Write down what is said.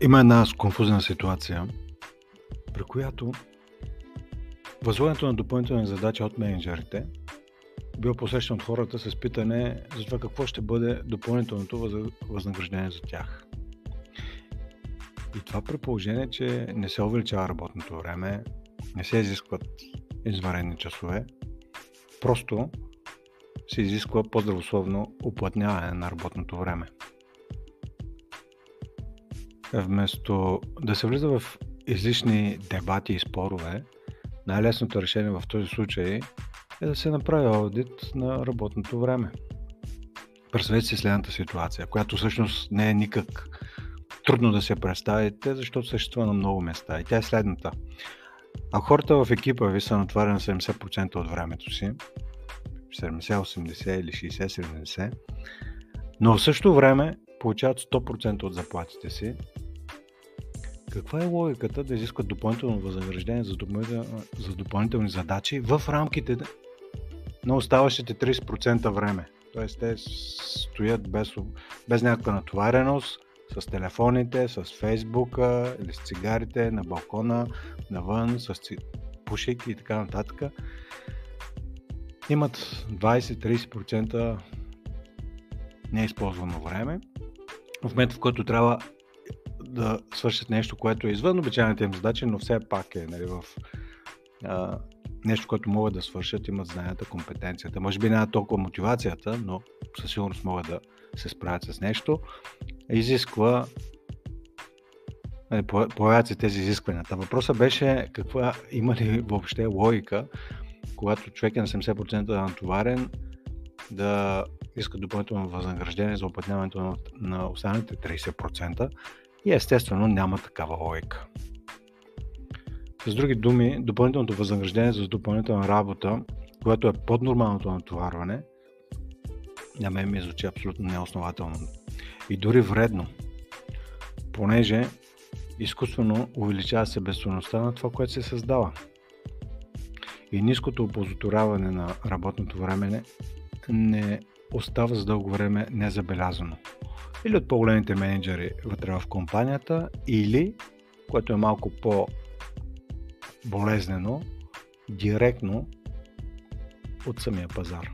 Има една конфузна ситуация, при която възлагането на допълнителни задачи от менеджерите бил посрещан от хората с питане за това какво ще бъде допълнителното възнаграждение за тях. И това при положение, че не се увеличава работното време, не се изискват извънредни часове, просто се изисква по-здравословно уплътняване на работното време. Вместо да се влиза в излишни дебати и спорове, най-лесното решение в този случай е да се направи аудит на работното време. Представете си следната ситуация, която всъщност не е никак трудно да се представите, защото съществува на много места. И тя е следната. А хората в екипа ви са натварени на 70% от времето си, 70-80 или 60-70, но в същото време получават 100% от заплатите си, каква е логиката да изискват допълнително възнаграждение за, допълнител... за допълнителни задачи в рамките на оставащите 30% време? Тоест те стоят без, без някаква натовареност, с телефоните, с фейсбука или с цигарите на балкона, навън, с ци... пушейки и така нататък. Имат 20-30% неизползвано време. В момента, в който трябва да свършат нещо, което е извън обичайните им задачи, но все пак е нали, в а, нещо, което могат да свършат, имат знанията, компетенцията. Може би няма толкова мотивацията, но със сигурност могат да се справят с нещо. Изисква появяват се тези изисквания. Въпросът беше каква има ли въобще логика, когато човек е на 70% натоварен, да иска допълнително възнаграждение за опътняването на, на останалите 30%. И естествено няма такава логика. С други думи, допълнителното възнаграждение за допълнителна работа, което е под нормалното натоварване, на мен ми звучи абсолютно неоснователно. И дори вредно, понеже изкуствено увеличава себестоеността на това, което се създава. И ниското опозоторяване на работното време не остава за дълго време незабелязано или от по-големите менеджери вътре в компанията, или, което е малко по-болезнено, директно от самия пазар.